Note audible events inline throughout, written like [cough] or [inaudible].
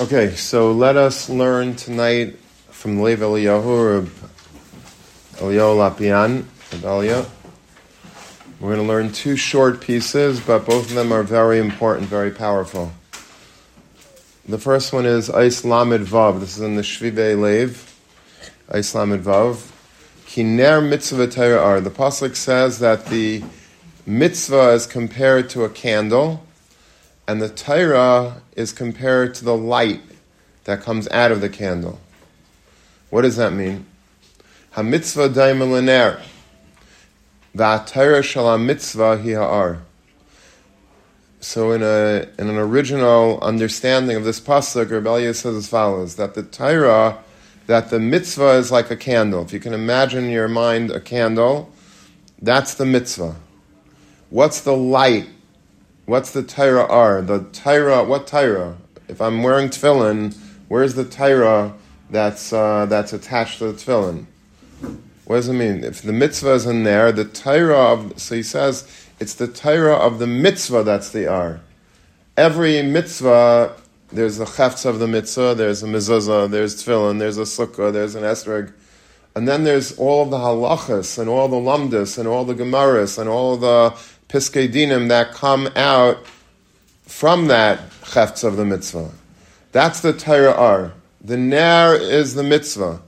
Okay, so let us learn tonight from Lev Eliyahu Eliyahu Lopian, Elia. We're going to learn two short pieces, but both of them are very important, very powerful. The first one is Ais Lamed Vav. This is in the Shvive Lev. Ais Lamed Vav. Kiner mitzvah Torah The pasuk says that the mitzvah is compared to a candle and the Torah is compared to the light that comes out of the candle. What does that mean? Hamitzvah daimel daimon l'ner. V'atayra shal mitzvah hi ha'ar. So in, a, in an original understanding of this pasuk, Reb Elyah says as follows, that the Torah, that the mitzvah is like a candle. If you can imagine in your mind a candle, that's the mitzvah. What's the light What's the Torah are? The Torah, what Torah? If I'm wearing tefillin, where's the Torah that's, uh, that's attached to the tefillin? What does it mean? If the mitzvah is in there, the Torah of, so he says, it's the Torah of the mitzvah that's the R. Every mitzvah, there's the chefts of the mitzvah, there's a mezuzah, there's tefillin, there's a sukkah, there's an esrog. And then there's all of the halachas and all the lamdas and all the gemaras and all the piskei dinim that come out from that chefts of the mitzvah. That's the Torah R. The ner is the mitzvah,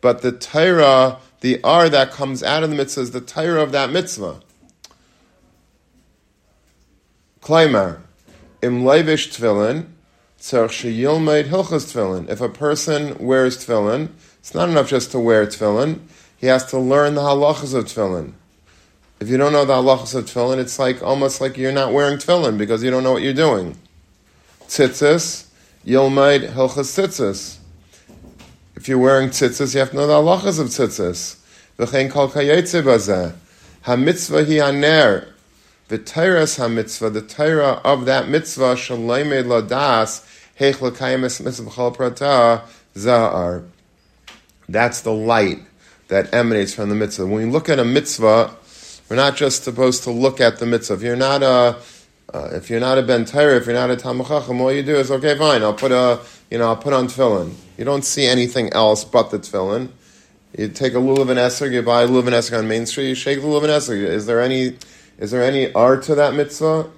but the Torah, the R that comes out of the mitzvah is the Torah of that mitzvah. Klaimar, im leivish tefillin, tzarch sheyilmeid tefillin. If a person wears tefillin, it's not enough just to wear tefillin. He has to learn the halachas of tefillin. If you don't know the halachas of tefillin, it's like almost like you're not wearing tefillin because you don't know what you're doing. Tzitzis, yilmaid hilchas tzitzis. If you're wearing tzitzis, you have to know the halachas of tzitzis. V'chein kol kayetze bazeh. Ha-mitzvah hi aner. V'teiras ha-mitzvah, the Torah of that mitzvah, shalaymed ladas, heich l'kayim es mitzvah prata, zahar. That's the light that emanates from the mitzvah. When we look at a mitzvah, we're not just supposed to look at the mitzvah. If you're not a uh, if you're not a ben if you're not a Talmud Chacham, all you do is okay, fine. I'll put a you know I'll put on tefillin. You don't see anything else but the tefillin. You take a lulav and esrog, you buy a lulav and esrog on Main Street, you shake the lulav and esrog. Is there any is there any art to that mitzvah?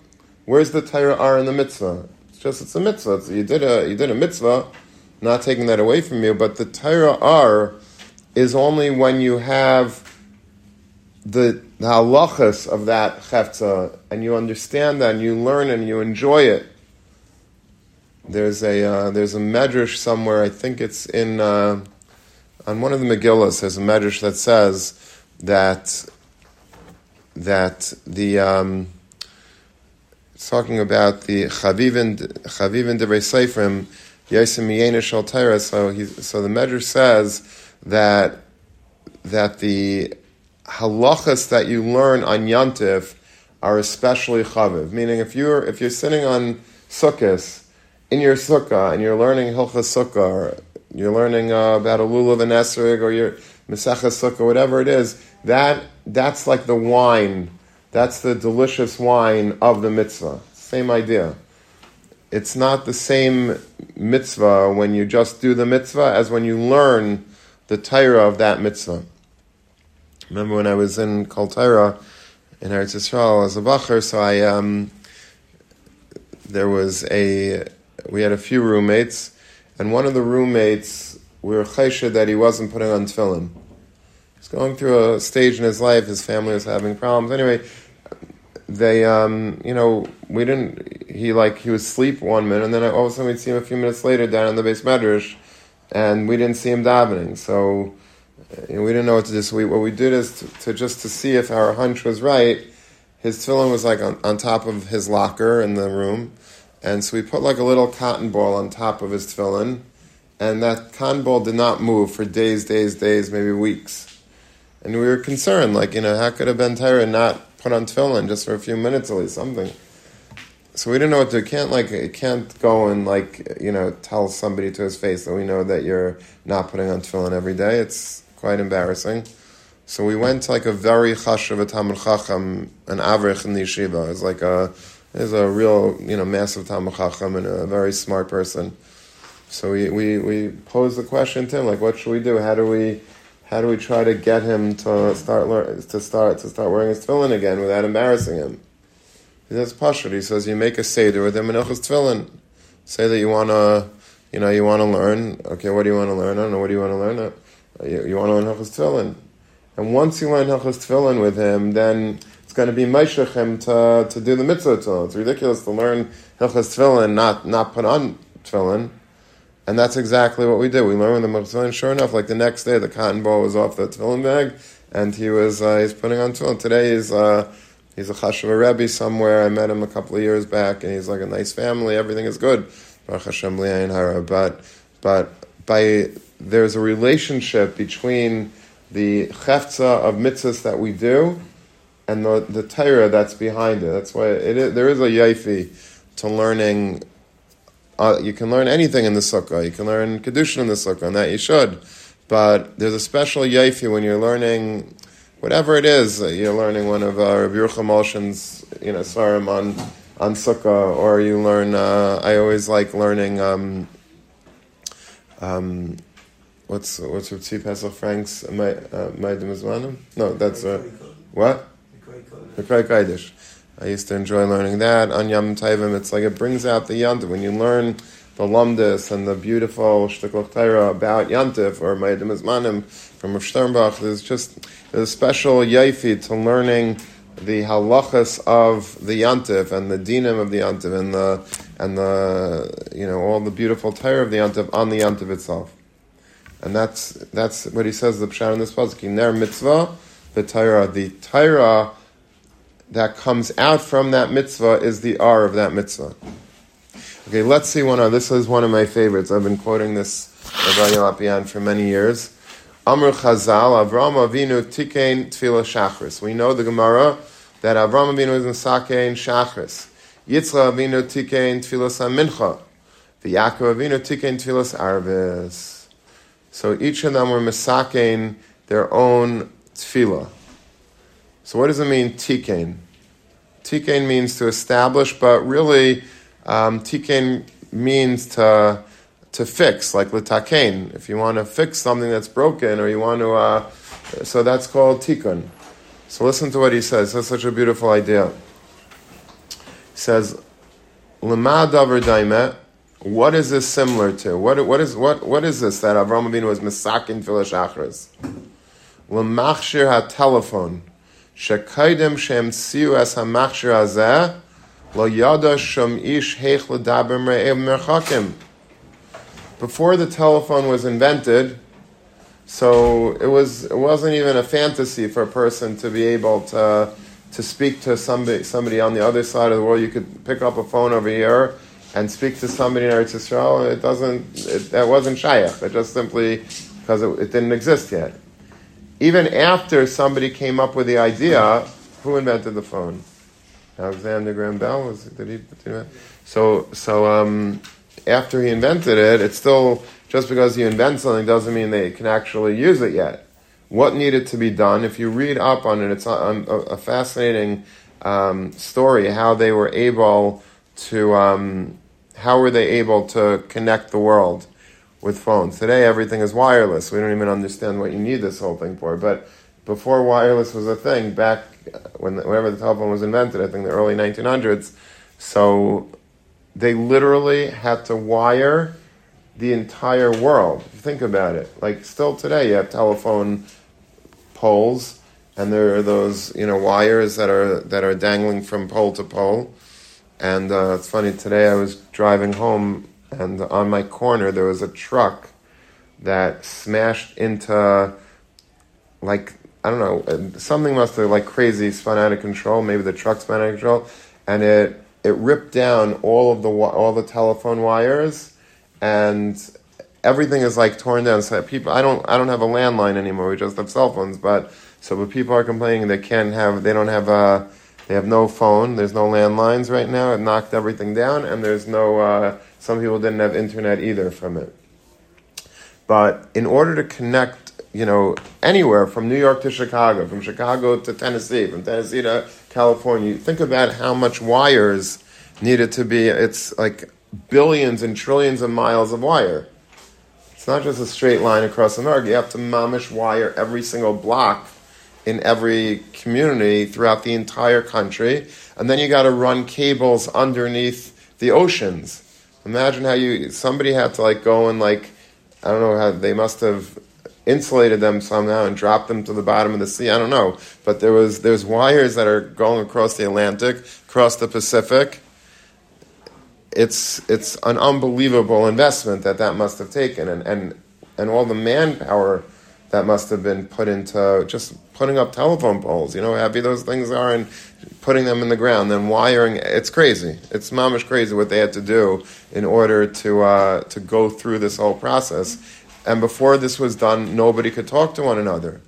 Where's the Torah R in the mitzvah? It's just it's a mitzvah. It's, you did a you did a mitzvah, not taking that away from you, but the Torah R is only when you have the, the halachas of that chefza, and you understand that, and you learn and you enjoy it. There's a uh, there's a medrash somewhere. I think it's in uh, on one of the Megillas. There's a medrash that says that that the um, talking about the chavivin chavivin devrei seifrim yasim shal So he, so the medrash says that that the halachas that you learn on Yantif are especially chaviv. Meaning, if you're if you're sitting on sukkahs in your sukkah and you're learning hilchas sukkah, or you're learning uh, about a lulav and esrig, or your mesachas sukkah, whatever it is, that that's like the wine. That's the delicious wine of the mitzvah. Same idea. It's not the same mitzvah when you just do the mitzvah as when you learn the Torah of that mitzvah. Remember when I was in Kaltaira in Eretz Yisrael as a bacher, so I um, there was a we had a few roommates, and one of the roommates we were chayshed that he wasn't putting on tefillin. He's going through a stage in his life. His family was having problems. Anyway, they um, you know we didn't. He like he was asleep one minute, and then all of a sudden we'd see him a few minutes later down in the base medrash, and we didn't see him davening. So and we didn't know what to do. So we, what we did is to, to, just to see if our hunch was right. His tefillin was like on, on top of his locker in the room, and so we put like a little cotton ball on top of his tefillin, and that cotton ball did not move for days, days, days, maybe weeks. And we were concerned, like you know, how could a ben not put on tefillin just for a few minutes at least, something. So we didn't know what to. Can't like it can't go and like you know tell somebody to his face that we know that you're not putting on tefillin every day. It's quite embarrassing. So we went to like a very chashav Talmud Chacham, an avrich in the yeshiva. It's like a, is a real, you know, massive Talmud Chacham and a very smart person. So we, we, we pose the question to him, like, what should we do? How do we how do we try to get him to start learn, to start to start wearing his tefillin again without embarrassing him? He says pashut. He says you make a seder with him in his tefillin. Say that you wanna, you know, you wanna learn. Okay, what do you want to learn? I don't know. What do you want to learn? You, you want to learn Hilchos Tefillin. And once you learn Hilchos Tefillin with him, then it's going to be Meishachem to, to do the mitzvah tefillin. It's ridiculous to learn Hilchos Tefillin, not, not put on Tefillin. And that's exactly what we did. We learned the tefillin. Sure enough, like the next day, the cotton ball was off the tefillin bag, and he was uh, he's putting on tefillin. Today he's uh, he's a chashuva rebbe somewhere. I met him a couple of years back, and he's like a nice family. Everything is good. But but by there's a relationship between the chefza of mitzvahs that we do and the, the Torah that's behind it. That's why it is, there is a yaifi to learning uh, you can learn anything in the sukkah. You can learn kedushin in the sukkah, and that you should. But there's a special yaifi when you're learning whatever it is. You're learning one of uh, Rabbi Yerucham you know, svarim on on sukkah, or you learn. Uh, I always like learning. Um, um, what's what's Ritzi Pesach Frank's my uh, my No, that's uh, what the Krei Kaidish. I used to enjoy learning that on Yom Tovim. It's like it brings out the Yantiv when you learn the Lumdis and the beautiful Shtikloch Torah about Yantiv or Ma'adim Izmanim from Rav Sternbuch. There's just there's a special yaifi to learning the halachas of the Yantiv and the dinim of the Yantiv and the and the you know all the beautiful Torah of the Yantiv on the Yantiv itself. And that's that's what he says the pshat in this pasuk. Ner mitzvah, the Torah, the Torah that comes out from that mitzvah is the R of that mitzvah. Okay, let's see one this is one of my favorites. I've been quoting this Rabbi Lopian for many years. Amr Chazal, Avram Avinu Tikein Tefillah Shachris. We know the Gemara that Avram Avinu is in Sakein Shachris. Yitzchak Avinu Tikein Tefillah Mincha. The Yaakov Avinu Tikein Tefillah Arvis. So each of them were Misakein their own tefillah. So what does it mean, tikain? Tikain means to establish, but really, um, tikain means to to fix, like litakein. If you want to fix something that's broken, or you want to, uh, so that's called tikkun. So listen to what he says. That's such a beautiful idea. He says, "Lema davar daimet." What is this similar to? What, what is what what is this that Avraham Avinu was misakin filash achras? Lemachshir ha telephone shekaidem shem tziu es hamachshir hazeh lo yada shum ish heich ledaber merchakim. Before the telephone was invented, so it was it wasn't even a fantasy for a person to be able to to speak to somebody somebody on the other side of the world. You could pick up a phone over here and speak to somebody in Eretz Yisrael. It doesn't. It, that wasn't shaykh. It just simply because it, it didn't exist yet even after somebody came up with the idea, who invented the phone? Alexander Graham Bell was did he? Did he so so um, after he invented it, it's still just because you invent something doesn't mean they can actually use it yet. What needed to be done? If you read up on it, it's a, a fascinating um, story how they were able to um, how were they able to connect the world with phones. Today, everything is wireless. We don't even understand what you need this whole thing for. But before wireless was a thing, back when whenever the telephone was invented, I think the early 1900s, so they literally had to wire the entire world. Think about it. Like still today, you have telephone poles, and there are those you know wires that are that are dangling from pole to pole. And uh, it's funny today. I was driving home and on my corner there was a truck that smashed into like I don't know something must have like crazy spun out of control. Maybe the truck spun out of control, and it it ripped down all of the all the telephone wires, and everything is like torn down. So people, I don't I don't have a landline anymore. We just have cell phones, but so but people are complaining they can't have they don't have a they have no phone. There's no landlines right now. It knocked everything down, and there's no. Uh, some people didn't have internet either from it. But in order to connect, you know, anywhere from New York to Chicago, from Chicago to Tennessee, from Tennessee to California, think about how much wires needed to be. It's like billions and trillions of miles of wire. It's not just a straight line across America. You have to mamish wire every single block in every community throughout the entire country. And then you got to run cables underneath the oceans. Imagine how you, somebody had to like go and like, I don't know how, they must have insulated them somehow and dropped them to the bottom of the sea. I don't know. But there was, there's wires that are going across the Atlantic, across the Pacific it's it's an unbelievable investment that that must have taken, and and and all the manpower that must have been put into just putting up telephone poles. You know, how heavy those things are, and putting them in the ground, then wiring. It's crazy. It's mamish crazy what they had to do in order to uh, to go through this whole process. And before this was done, nobody could talk to one another.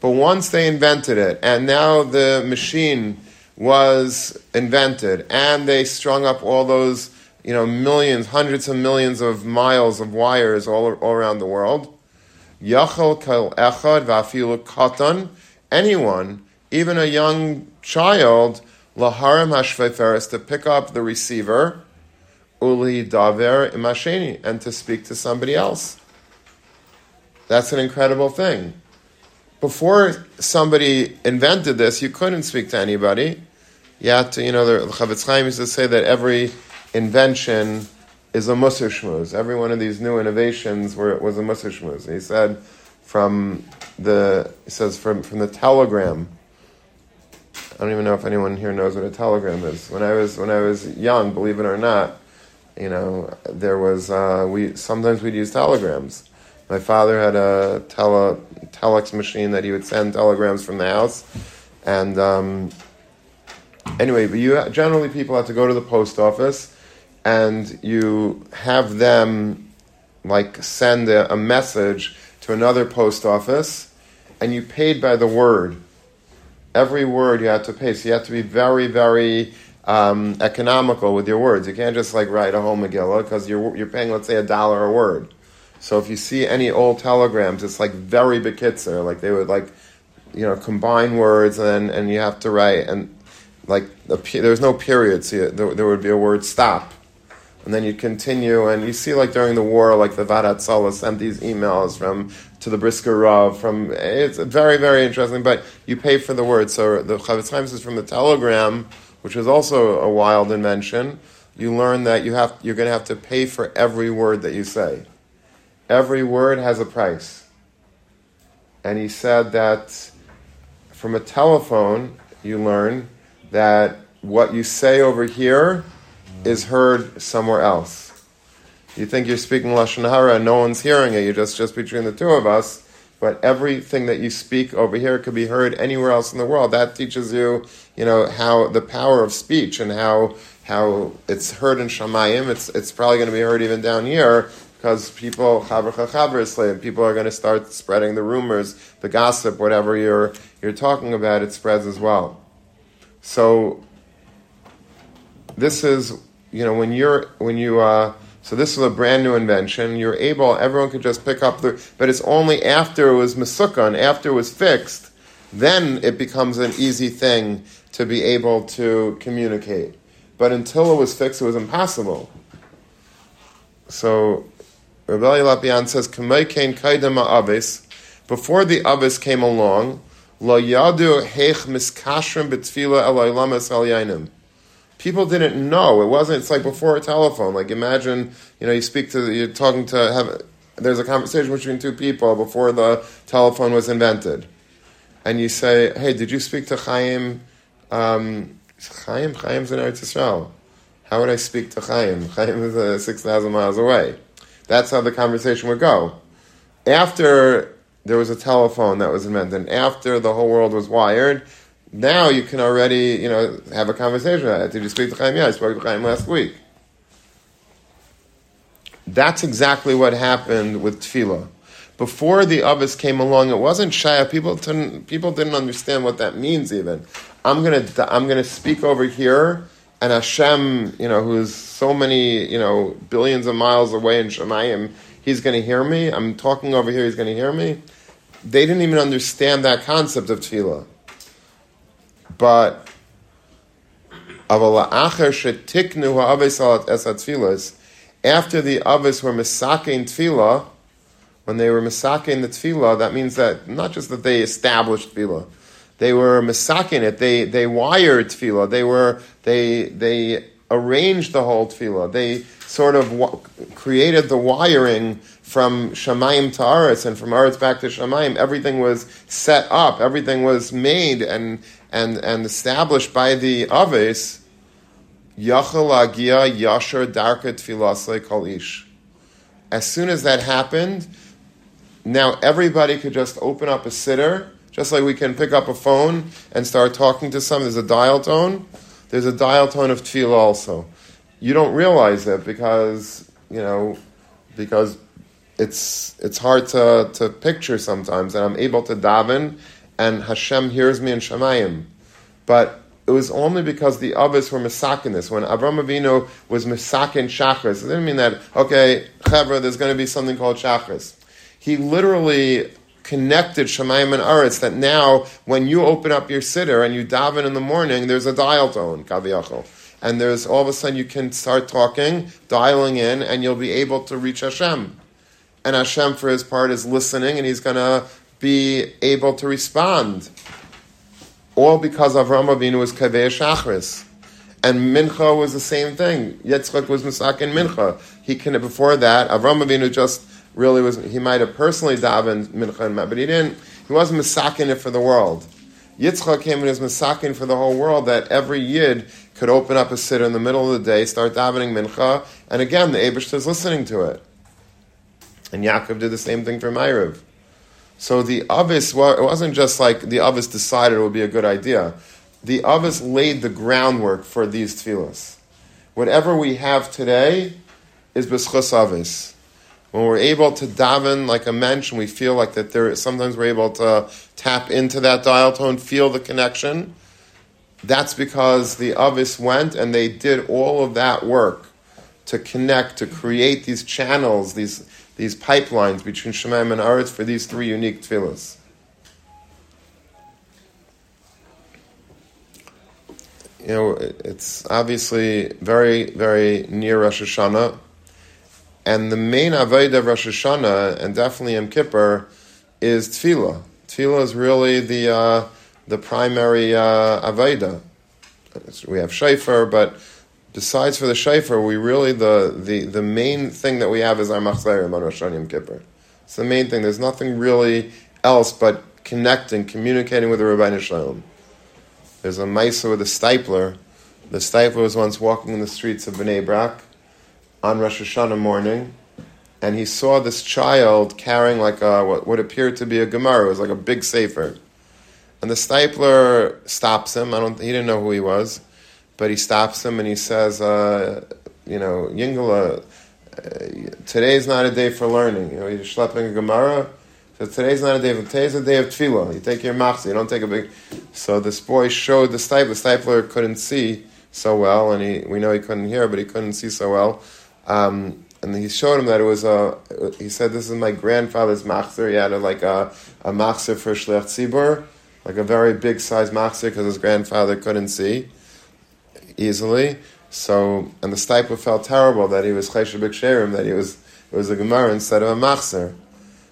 But once they invented it, and now the machine was invented, and they strung up all those, you know, millions, hundreds of millions of miles of wires all, all around the world. Yachal kal echad vafilu katan. Anyone, even a young child, laharim hashveiferes, to pick up the receiver, uli daver imasheni, and to speak to somebody else. That's an incredible thing. Before somebody invented this, you couldn't speak to anybody. You had to, you know, the Chofetz Chaim used to say that every invention is a Musar Shmuz. Every one of these new innovations were, was a Musar Shmuz. He said from the, he says from, from the telegram, I don't even know if anyone here knows what a telegram is. When I was when I was young, believe it or not, you know, there was uh, we sometimes we'd use telegrams. My father had a tele, telex machine that he would send telegrams from the house. And um, anyway, but you generally people have to go to the post office and you have them like send a, a message to another post office and you paid by the word. Every word you had to pay. So you have to be very, very um, economical with your words. You can't just like write a whole Megillah because you're, you're paying, let's say, a dollar a word. So if you see any old telegrams, it's like very bekitzer, like they would like, you know, combine words and and you have to write and like there's no period, so you, there, there, would be a word stop, and then you continue and you see like during the war, like the Vaad Hatzalah sent these emails from to the Brisker Rav from it's very very interesting, but you pay for the word. So the Chofetz Chaim says from the telegram, which is also a wild invention, you learn that you have you're going to have to pay for every word that you say. Every word has a price. And he said that from a telephone, you learn that what you say over here is heard somewhere else. You think you're speaking Lashon Hara and no one's hearing it, you're just, just between the two of us, but everything that you speak over here could be heard anywhere else in the world. That teaches you, you know, how the power of speech and how how it's heard in Shamayim, it's, it's probably going to be heard even down here, because people people are going to start spreading the rumors, the gossip, whatever you're you're talking about, it spreads as well. So this is you know when you're when you uh, so this is a brand new invention. You're able everyone could just pick up the but it's only after it was masukan, after it was fixed, then it becomes an easy thing to be able to communicate. But until it was fixed, it was impossible. So Rabbi Lopian says, kain avis." Before the avis came along, lo yadu heich miskashrim betfila elaylamas al People didn't know. It wasn't. It's like before a telephone. Like imagine, you know, you speak to, you're talking to have. There's a conversation between two people before the telephone was invented, and you say, "Hey, did you speak to Chaim?" Um, Chaim, Chaim's in Eretz Yisrael. How would I speak to Chaim? [laughs] Chaim is uh, six thousand miles away. That's how the conversation would go. After there was a telephone that was invented, after the whole world was wired, now you can already, you know, have a conversation. Did you speak to Chaim? Yeah, I spoke to Chaim last week. That's exactly what happened with tefillah. Before the Abbas came along, it wasn't shaya. People didn't, people didn't understand what that means even. I'm gonna, I'm gonna speak over here and Hashem, you know, who's so many, you know, billions of miles away in Shemayim, he's going to hear me. I'm talking over here, he's going to hear me. They didn't even understand that concept of tefillah. But after the Avis were misakein tefillah, when they were misakein the tefillah, that means that not just that they established tefillah, they were misakein it. They they wired tefillah. They were they they arranged the whole tefillah. They sort of wa- created the wiring from Shamayim to Aretz and from Aretz back to Shamayim. Everything was set up. Everything was made and and and established by the Aves. Yachal agia yashar darka ish. As soon as that happened, now everybody could just open up a sitter, just like we can pick up a phone and start talking to someone. There's a dial tone. There's a dial tone of tefillah also. You don't realize it because you know because it's it's hard to, to picture sometimes, and I'm able to daven, and Hashem hears me in Shemayim. But it was only because the others were misakin this. When Avram Avinu was misakin shachris, it didn't mean that okay, chevra, there's going to be something called shachris. He literally connected Shemayim and Aretz that now when you open up your sitter and you daven in the morning, there's a dial tone, kaviyachol. And there's all of a sudden you can start talking, dialing in, and you'll be able to reach Hashem and Hashem, for his part, is listening, and he's going to be able to respond. All because Avram Avinu was kaveh shachris. And Mincha was the same thing. Yitzchak was Misakin Mincha. He can before that. Avram Avinu just really was. He might have personally davened Mincha and but he didn't. He wasn't Misakin it for the world. Yitzchak came and was Misakin for the whole world. That every Yid could open up a siddur in the middle of the day, start davening Mincha, and again the Abish is listening to it. And Yaakov did the same thing for Ma'ariv. So the Avis, well, it wasn't just like the Avis decided it would be a good idea. The Avis laid the groundwork for these tefillas. Whatever we have today is b'schus Avis. When we're able to daven like a mensch and we feel like that there, sometimes we're able to tap into that dial tone, feel the connection, that's because the Avis went and they did all of that work to connect, to create these channels, these these pipelines between Shemaim and Aretz for these three unique tefillahs. You know, it's obviously very, very near Rosh Hashanah, and the main avodah of Rosh Hashanah, and definitely Yom Kippur, is tefillah. Tefillah is really the uh, the primary uh. We have shofar, but besides for the shofar, we really the, the, the main thing that we have is our machzerim on Rosh Hashanah Kippur. It's the main thing. There's nothing really else but connecting, communicating with the Rabbi Shalom. There's a Maisa with a Steipler. The Steipler was once walking in the streets of Bnei Brak on Rosh Hashanah morning, and he saw this child carrying like a what, what appeared to be a Gemara. It was like a big sefer. And the Steipler stops him. I don't. He didn't know who he was but he stops him and he says, uh, you know, Yingala, uh, today's not a day for learning. You know, you're schlepping a Gemara. So today's not a day. For today's a day of tefillah. You take your machzor. You don't take a big. So this boy showed the Steipler. The Steipler couldn't see so well, and he we know he couldn't hear, but he couldn't see so well. Um, and he showed him that it was a. He said, "This is my grandfather's machzor. He had a, like a a machzor for shliach tzibur, like a very big size machzor because his grandfather couldn't see." Easily. So, and the Steipler felt terrible that he was Chesha B'Ksherim, that he was, it was a Gemara instead of a Machzer.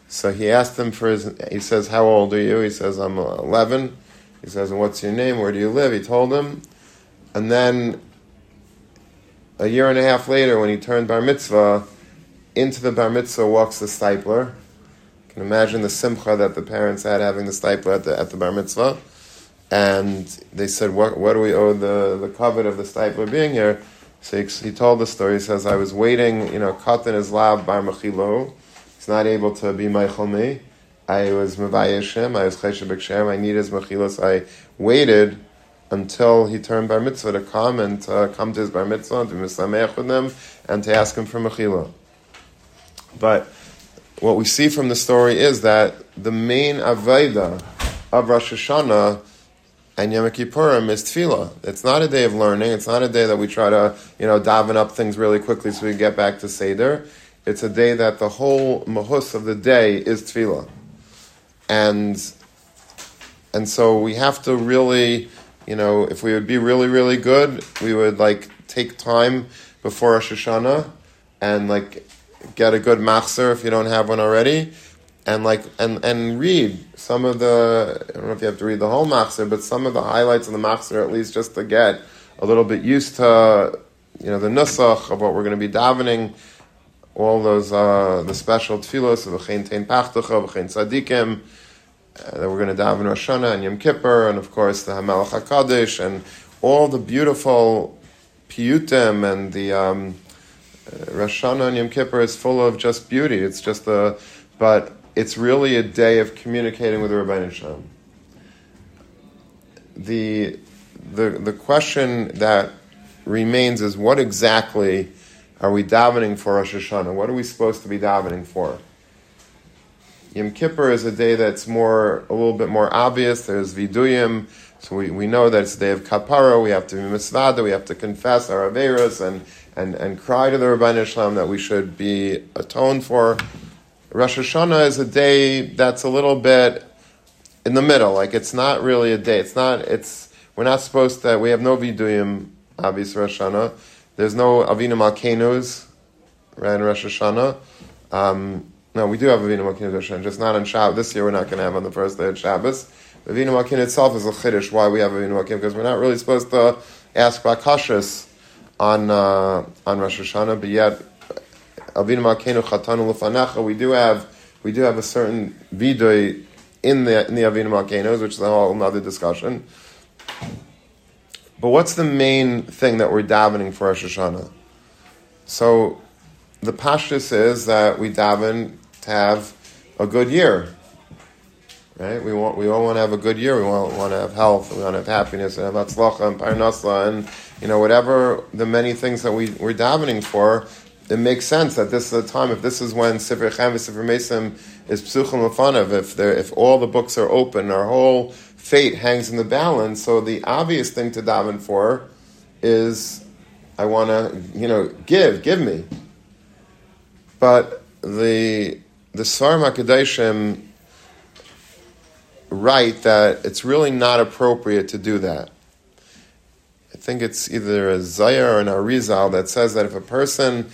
So he asked him for his, he says, how old are you? He says, I'm 11. He says, what's your name? Where do you live? He told him. And then a year and a half later, when he turned bar mitzvah, into the bar mitzvah walks the Steipler. You can imagine the simcha that the parents had having the Steipler at the, at the bar mitzvah and they said, "What, what do we owe the the covet of the Steipler being here?" So he, he, told the story. He says, "I was waiting, you know, cut in his lab by mechilo. He's not able to be my me. I was mevayishim. I was chesed b'kshem. I need his mechilos. I waited." Until he turned bar mitzvah to come and to come to his bar mitzvah and to misameach with them and to ask him for mechila. But what we see from the story is that the main avodah of Rosh Hashanah and Yom Kippurim is tefillah. It's not a day of learning. It's not a day that we try to, you know, daven up things really quickly so we get back to Seder. It's a day that the whole mahus of the day is tefillah. And, and so we have to really, you know, if we would be really, really good, we would like take time before Rosh Hashanah and like get a good machzer if you don't have one already, and like and and read some of the. I don't know if you have to read the whole machzer, but some of the highlights of the machzer at least just to get a little bit used to you know the nusach of what we're going to be davening. All those uh, the special tefillos of v'chein tein pachtucha v'chein tzadikim uh, that we're going to daven Rosh Hashanah and Yom Kippur, and of course the Hamelach Hakadosh and all the beautiful piyutim and the um, uh, Rosh Hashanah and Yom Kippur is full of just beauty. It's just a, but it's really a day of communicating with the Rabbi Shalom. The, the, the question that remains is what exactly are we davening for Rosh Hashanah? What are we supposed to be davening for? Yom Kippur is a day that's more, a little bit more obvious. There's Viduyim, so we, we know that it's the day of Kapara. We have to be misvada. We have to confess our averas and, and, and cry to the Rabbi Shalom that we should be atoned for. Rosh Hashanah is a day that's a little bit in the middle. Like it's not really a day. It's not. It's we're not supposed to. We have no viduyim. Obviously, Rosh Hashanah. There's no Avinu Malkenus, right? Rosh Hashanah. Um, no, we do have Avinu Malkeinu Hashem, just not on Shabbos. This year we're not going to have on the first day of Shabbos. Avinu Malkeinu itself is a chiddush. Why we have Avinu Malkeinu? Because we're not really supposed to ask Bakashas on uh, on Rosh Hashanah, but yet We do have we do have a certain vidoy in the in the Avinu Malkeinu, which is a whole another discussion. But what's the main thing that we're davening for Rosh Hashanah? So the pashtus is that we daven to have a good year. Right? We want we all want to have a good year. We want, want to have health. We want to have happiness and have atzlacha and parnasa and you know whatever the many things that we we're davening for. It makes sense that this is a time. If this is when Sifrei Chaim Sifrei Mesim is psuchim lefanav, if if all the books are open, our whole fate hangs in the balance. So the obvious thing to daven for is, I want to, you know, give, give me. But the the Svarim HaKadoshim write that it's really not appropriate to do that. I think it's either a Zohar or an Arizal that says that if a person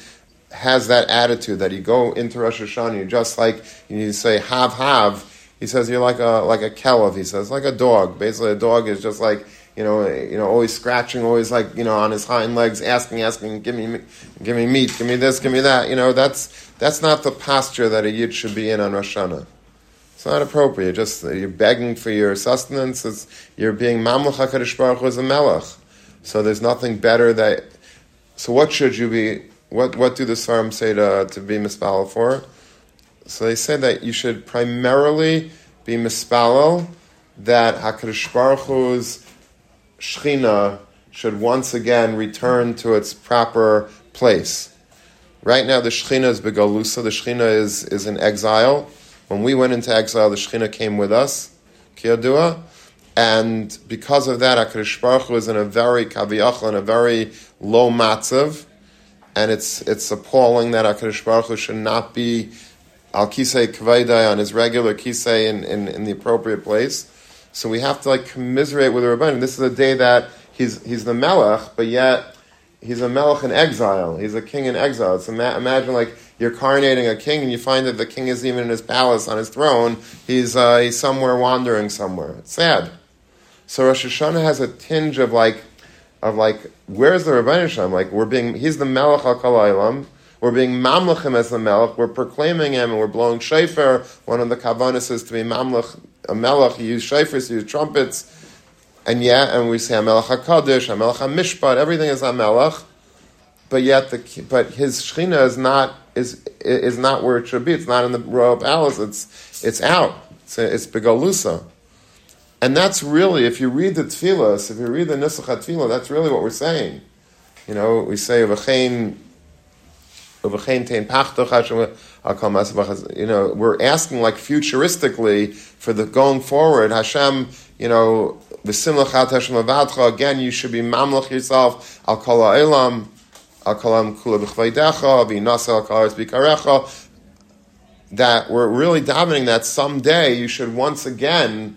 has that attitude that you go into Rosh Hashanah, you just like you say have have. He says you're like a like a kelev. He says like a dog. Basically, a dog is just like you know you know always scratching, always like you know on his hind legs, asking, asking, give me give me meat, give me this, give me that. You know that's that's not the posture that a yid should be in on Rosh Hashanah. It's not appropriate. Just you're begging for your sustenance. It's, you're being mamlech Hakadosh Baruch Hu as a melech. So there's nothing better that. So what should you be? What what do the Svarim say to to be mispalel for? So they say that you should primarily be mispalel that Hakadosh Baruch Hu's Shechina should once again return to its proper place. Right now, the Shechina is begalusa. The Shechina is, is in exile. When we went into exile, the Shechina came with us, Kiyadua. And because of that, HaKadosh Baruch Hu is in a very kaviyachal, in a very low matzav. And it's, it's appalling that HaKadosh Baruch Hu should not be al kisei kvaydai on his regular kisei in, in, in, the appropriate place. So we have to like commiserate with the Rabbanim. This is a day that he's, he's the melech, but yet he's a melech in exile. He's a king in exile. So ima- imagine like you're coronating a king and you find that the king isn't even in his palace on his throne. He's, uh, he's somewhere wandering somewhere. It's sad. So Rosh Hashanah has a tinge of like, of like, where's the Rabbi Shalom? Like we're being, he's the melech al kalaylam. We're being mamlechim as the melech. We're proclaiming him and we're blowing shofar. One of the kavanas is to be mamlech, a melech. You use shofars, you use trumpets. And yet, and we say Hamelach Hakadosh, Hamelach Hamishpat, everything is Hamelach, but yet the but his Shechina is not is is not where it should be. It's not in the royal palace. It's it's out. It's it's begalusa, and that's really if you read the tefillas, if you read the Nusach Tefillah, that's really what we're saying. You know, we say Tein Pachtoch You know, we're asking like futuristically for the going forward. Hashem, you know, V'simlachat Hashem avadcha. Again, you should be mamlech yourself. Al kol ha'elam. Al kolam kula b'chvaydecha. V'nasa al kares b'karecha. That we're really davening that someday you should once again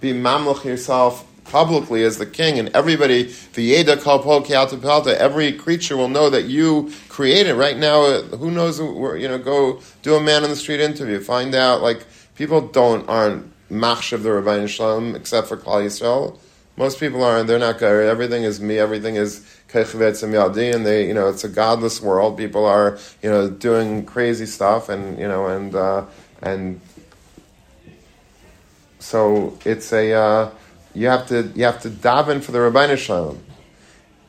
be mamlech yourself publicly as the king, and everybody, V'yeda kalpo kialta every creature will know that you created. Right now, who knows? You know, go do a man on the street interview, find out. Like people don't aren't machshav the Rabbi Shalom except for Klal Yisrael. Most people aren't. They're not. Everything is me. Everything is kechvetz and yadi, and they, you know, it's a godless world. People are, you know, doing crazy stuff, and you know, and uh, and so it's a uh, you have to you have to daven for the Rabbi Shalom.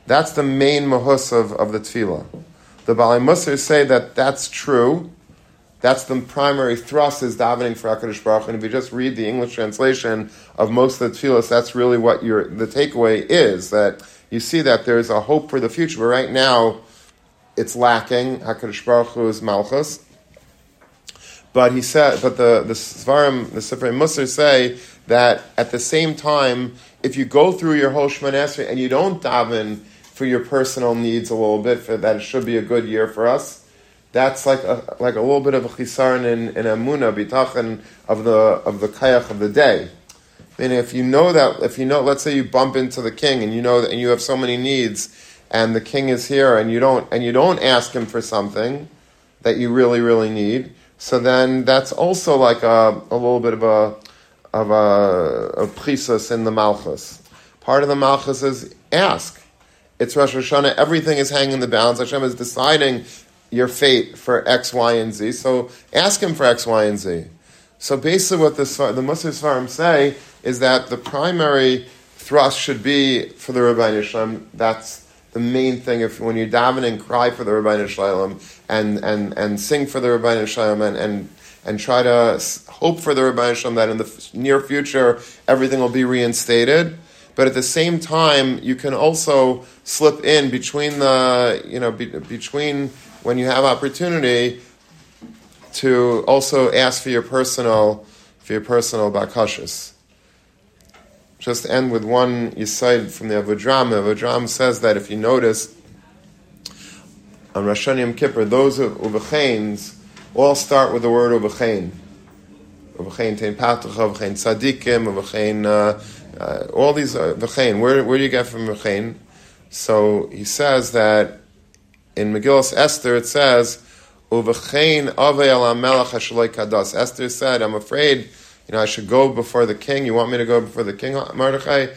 That's the main mahus of, of the tefillah. The Balei Musar say that that's true. That's the primary thrust is davening for Hakadosh Baruch. And if you just read the English translation of most of the tefillahs, that's really what your the takeaway is. That you see that there's a hope for the future. But right now, it's lacking. Hakadosh Baruch Hu is malchus. But he said, but the the Svarim, the Sifrei Musar say that at the same time, if you go through your whole Shemon Esrei and you don't daven for your personal needs a little bit, for that it should be a good year for us, that's like a, like a little bit of a chisaron in, in amuna bitachon of the of the kayach of the day. Meaning, if you know that, if you know, let's say you bump into the king and you know that and you have so many needs, and the king is here, and you don't and you don't ask him for something that you really really need, so then that's also like a, a little bit of a of a, a in the malchus. Part of the malchus is ask. It's Rosh Hashanah. Everything is hanging in the balance. Hashem is deciding your fate for X, Y, and Z. So ask Him for X, Y, and Z. So basically, what the the Musar Svarim say is that the primary thrust should be for the Rabbi Shalom. That's the main thing. If when you daven and cry for the Rabbi Shalom and and and sing for the Rabbi Shalom and and and try to hope for the Rabbi Shalom that in the near future everything will be reinstated. But at the same time, you can also slip in between the you know be, between when you have opportunity to also ask for your personal for your personal bakashas. Just end with one yisaid from the Avudraham. Avudraham says that if you notice on Rosh Hashanah Yom Kippur, those uvachains all start with the word uvachain. Uvachain tein patucha, uvachain tzadikim, uvachain, uh, uh, all these. Uh, where, where do you get from uvachain? So he says that in Megillah Esther it says, Uvachain avei melech kadas. Esther said, I'm afraid, you know, I should go before the king. You want me to go before the king, Mordechai?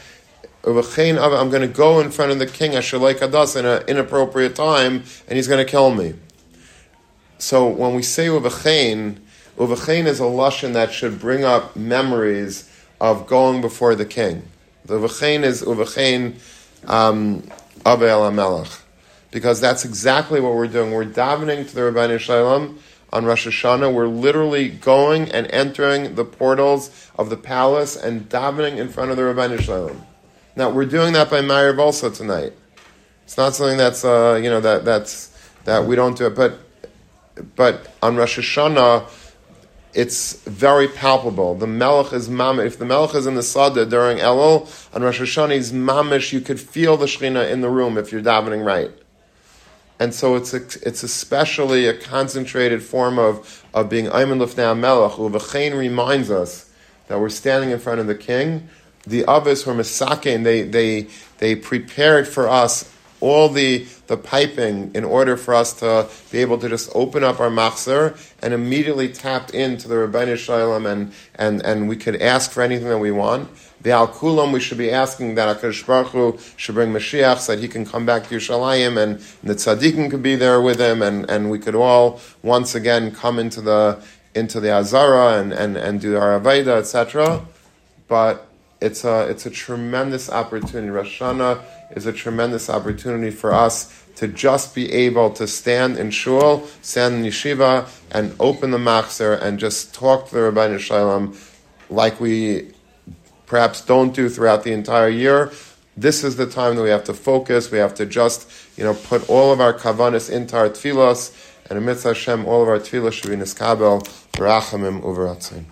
I'm going to go in front of the king, Ashalai kadas, in an inappropriate time, and he's going to kill me. So when we say Uvachain, Uvachain is a lashon that should bring up memories of going before the king. The Uvachain is Uvachain um, Abel Melech because that's exactly what we're doing. We're davening to the Rabbi Shalom on Rosh Hashanah. We're literally going and entering the portals of the palace and davening in front of the Rabbi Shalom. Now we're doing that by Meir also tonight. It's not something that's uh, you know that that's that we don't do it, but but on Rosh Hashanah it's very palpable. The Melech is mamish. If the Melech is in the Sada during Elul, on Rosh Hashanah he's mamish. You could feel the Shechina in the room if you're davening right and so it's a, it's especially a concentrated form of, of being Ayman Lufnei Melech. Uvachain reminds us that we're standing in front of the king. The others were Misakin, they, they, they prepared for us all the, the piping in order for us to be able to just open up our machzor and immediately tap into the Rabbeinu Shalom and, and, and we could ask for anything that we want. The Al Kulam, we should be asking that HaKadosh Baruch Hu should bring Mashiach so that he can come back to Yerushalayim and, and the tzaddikim could be there with him and, and we could all once again come into the into the Azara and, and, and do our Aveda, etc. But it's a, it's a tremendous opportunity. Rosh Hashanah is a tremendous opportunity for us to just be able to stand in shul, stand in yeshiva, and open the machzer and just talk to the Rabbi Shalom like we perhaps don't do throughout the entire year. This is the time that we have to focus. We have to just, you know, put all of our kavanis into our tefillos, and amidst Hashem, all of our tefillos should be niskabel, rachamim, uveratzin.